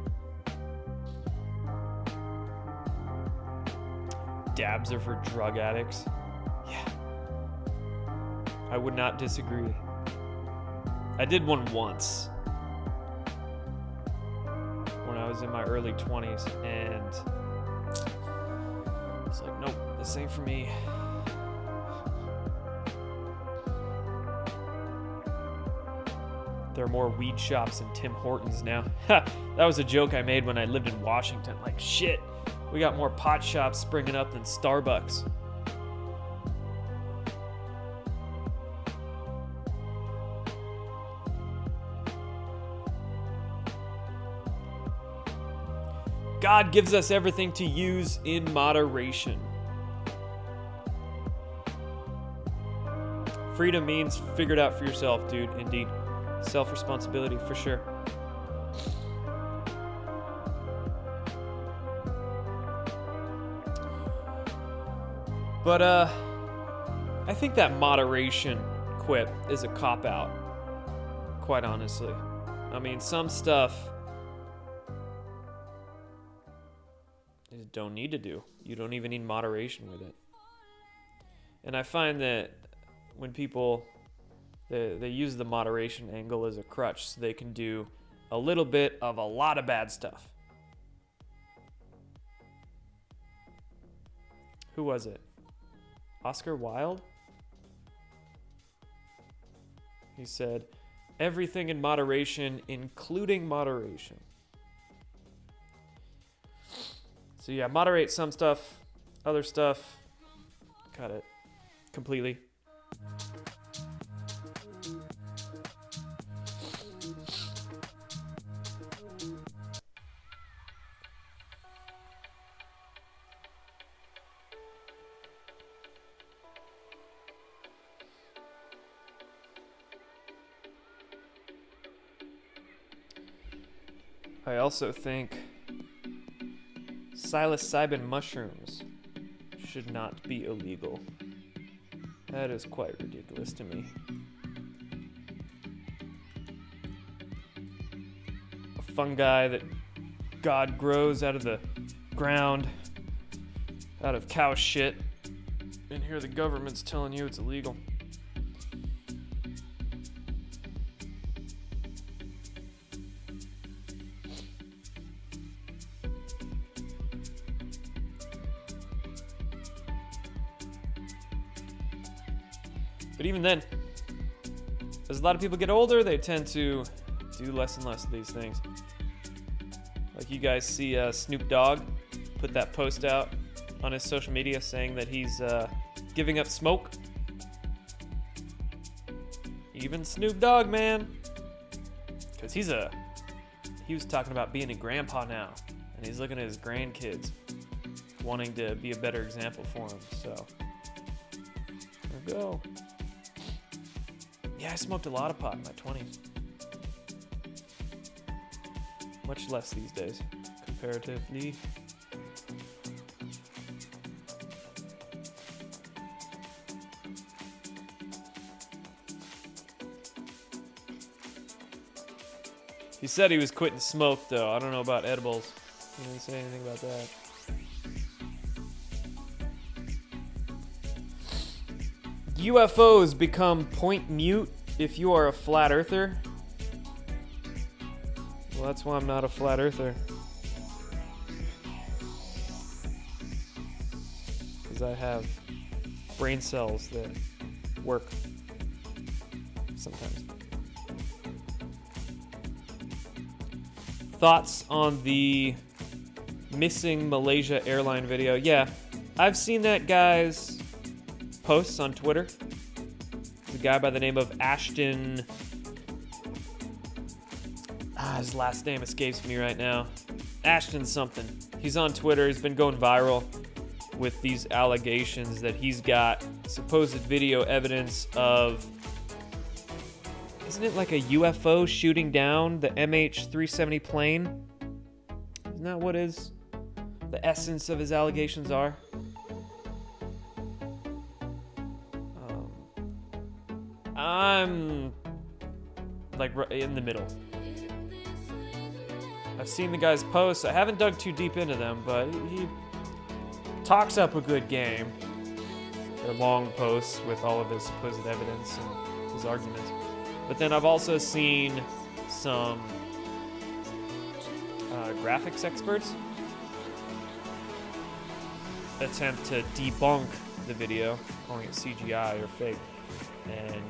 Dabs are for drug addicts. Yeah. I would not disagree. I did one once was in my early 20s, and it's like, nope, this ain't for me. There are more weed shops than Tim Hortons now. that was a joke I made when I lived in Washington. Like, shit, we got more pot shops springing up than Starbucks. God gives us everything to use in moderation. Freedom means figure it out for yourself, dude. Indeed. Self responsibility for sure. But, uh, I think that moderation quip is a cop out, quite honestly. I mean, some stuff don't need to do. You don't even need moderation with it. And I find that when people they, they use the moderation angle as a crutch so they can do a little bit of a lot of bad stuff. Who was it? Oscar Wilde? He said, everything in moderation, including moderation. So yeah, moderate some stuff, other stuff, cut it completely. I also think psilocybin mushrooms should not be illegal. That is quite ridiculous to me. A fungi that God grows out of the ground, out of cow shit, and here the government's telling you it's illegal. But even then, as a lot of people get older, they tend to do less and less of these things. Like you guys see uh, Snoop Dogg put that post out on his social media saying that he's uh, giving up smoke? Even Snoop Dogg, man. Because he's a. He was talking about being a grandpa now, and he's looking at his grandkids, wanting to be a better example for them. So, there we go. Yeah, I smoked a lot of pot in my 20s. Much less these days, comparatively. He said he was quitting smoke, though. I don't know about edibles. He didn't say anything about that. UFOs become point mute if you are a flat earther. Well, that's why I'm not a flat earther. Because I have brain cells that work sometimes. Thoughts on the missing Malaysia airline video? Yeah, I've seen that guy's posts on Twitter. The guy by the name of Ashton. Ah, his last name escapes me right now. Ashton something. He's on Twitter. He's been going viral with these allegations that he's got supposed video evidence of. Isn't it like a UFO shooting down the MH370 plane? Isn't that what is the essence of his allegations are? I'm like in the middle. I've seen the guy's posts. I haven't dug too deep into them, but he talks up a good game. They're long posts with all of his supposed evidence and his arguments. But then I've also seen some uh, graphics experts attempt to debunk the video, calling it CGI or fake. And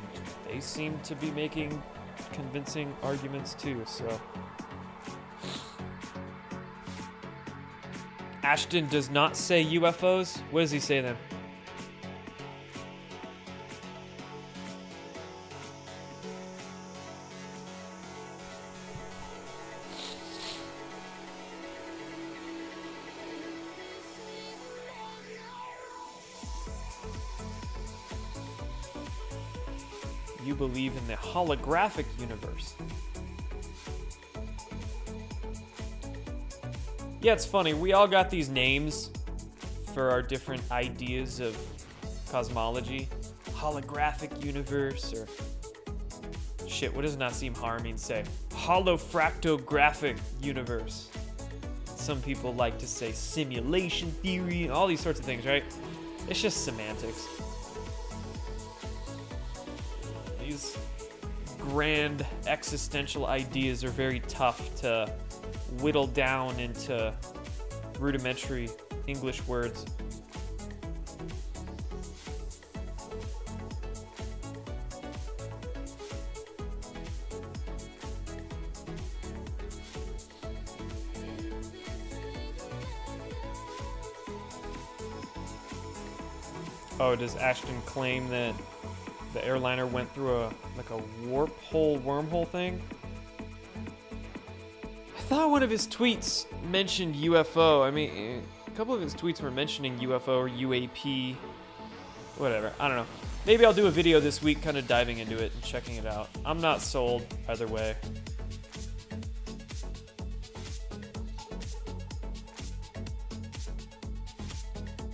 they seem to be making convincing arguments too, so. Ashton does not say UFOs. What does he say then? Holographic universe. Yeah, it's funny. We all got these names for our different ideas of cosmology. Holographic universe, or shit, what does Nassim Haramein say? Holofractographic universe. Some people like to say simulation theory, all these sorts of things, right? It's just semantics. Grand existential ideas are very tough to whittle down into rudimentary English words. Oh, does Ashton claim that the airliner went through a like a warp hole wormhole thing. I thought one of his tweets mentioned UFO. I mean, a couple of his tweets were mentioning UFO or UAP. Whatever. I don't know. Maybe I'll do a video this week kind of diving into it and checking it out. I'm not sold either way.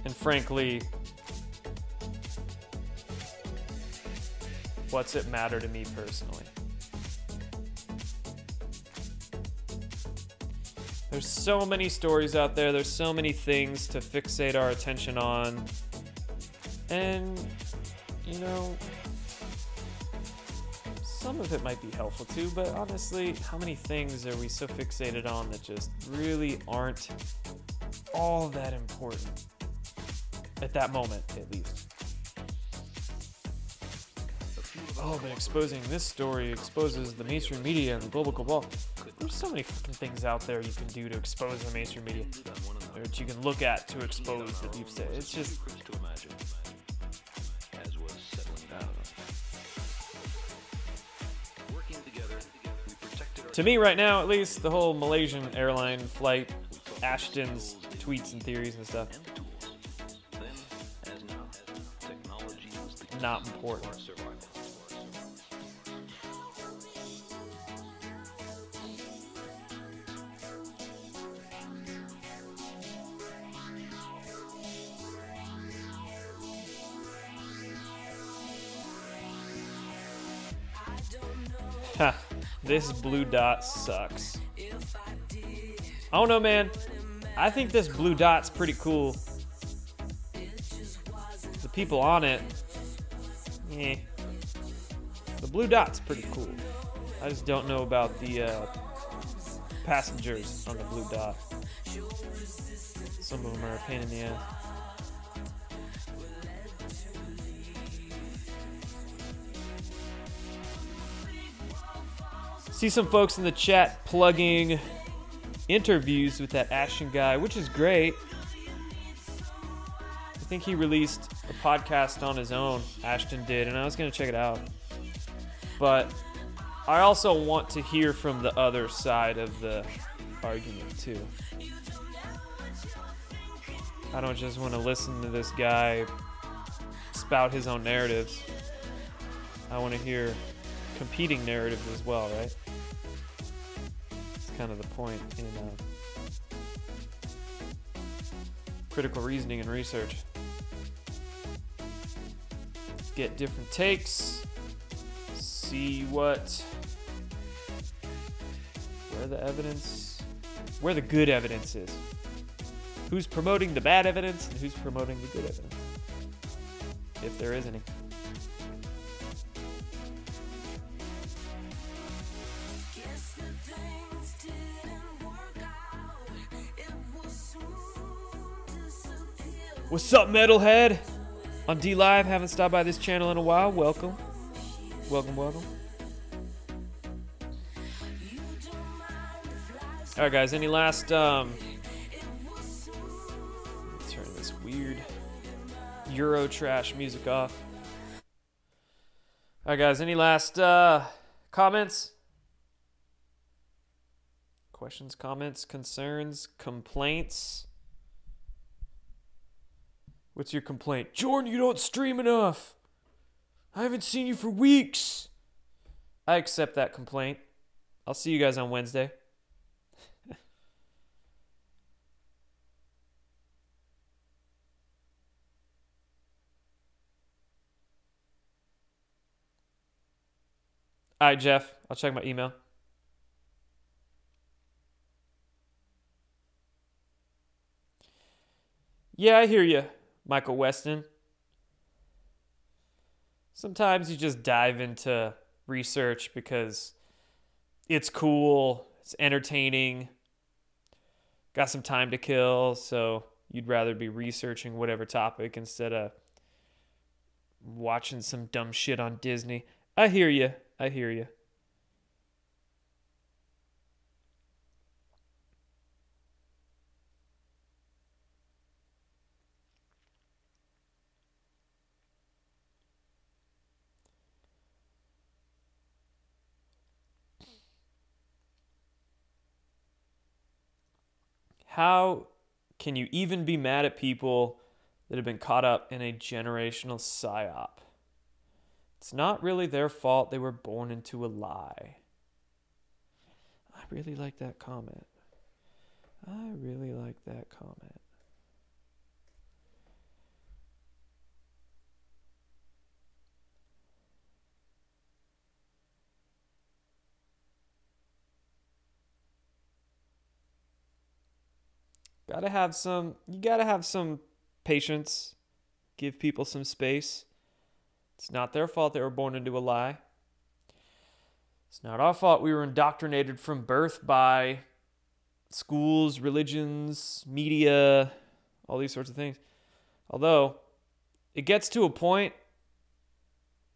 And frankly, what's it matter to me personally? There's so many stories out there, there's so many things to fixate our attention on. And, you know, some of it might be helpful too, but honestly, how many things are we so fixated on that just really aren't all that important? At that moment, at least. Oh, but exposing this story exposes the mainstream media and the global cabal. there's so many fucking things out there you can do to expose the mainstream media, that you can look at to expose the deep state. It's just. To me, right now, at least, the whole Malaysian airline flight, Ashton's tweets and theories and stuff. Not important. This blue dot sucks. I don't know, man. I think this blue dot's pretty cool. The people on it, eh. The blue dot's pretty cool. I just don't know about the uh, passengers on the blue dot. Some of them are a pain in the ass. See some folks in the chat plugging interviews with that Ashton guy, which is great. I think he released a podcast on his own, Ashton did, and I was going to check it out. But I also want to hear from the other side of the argument, too. I don't just want to listen to this guy spout his own narratives. I want to hear competing narratives as well, right? Kind of the point in uh, critical reasoning and research. Get different takes, see what, where the evidence, where the good evidence is. Who's promoting the bad evidence and who's promoting the good evidence, if there is any. What's up, Metalhead? On DLive, haven't stopped by this channel in a while. Welcome. Welcome, welcome. Alright, guys, any last. Um, turn this weird Euro trash music off. Alright, guys, any last uh, comments? Questions, comments, concerns, complaints? What's your complaint? Jordan, you don't stream enough. I haven't seen you for weeks. I accept that complaint. I'll see you guys on Wednesday. All right, Jeff. I'll check my email. Yeah, I hear you. Michael Weston. Sometimes you just dive into research because it's cool, it's entertaining, got some time to kill, so you'd rather be researching whatever topic instead of watching some dumb shit on Disney. I hear you. I hear you. How can you even be mad at people that have been caught up in a generational psyop? It's not really their fault they were born into a lie. I really like that comment. I really like that comment. Gotta have some, you gotta have some patience. Give people some space. It's not their fault they were born into a lie. It's not our fault we were indoctrinated from birth by schools, religions, media, all these sorts of things. Although, it gets to a point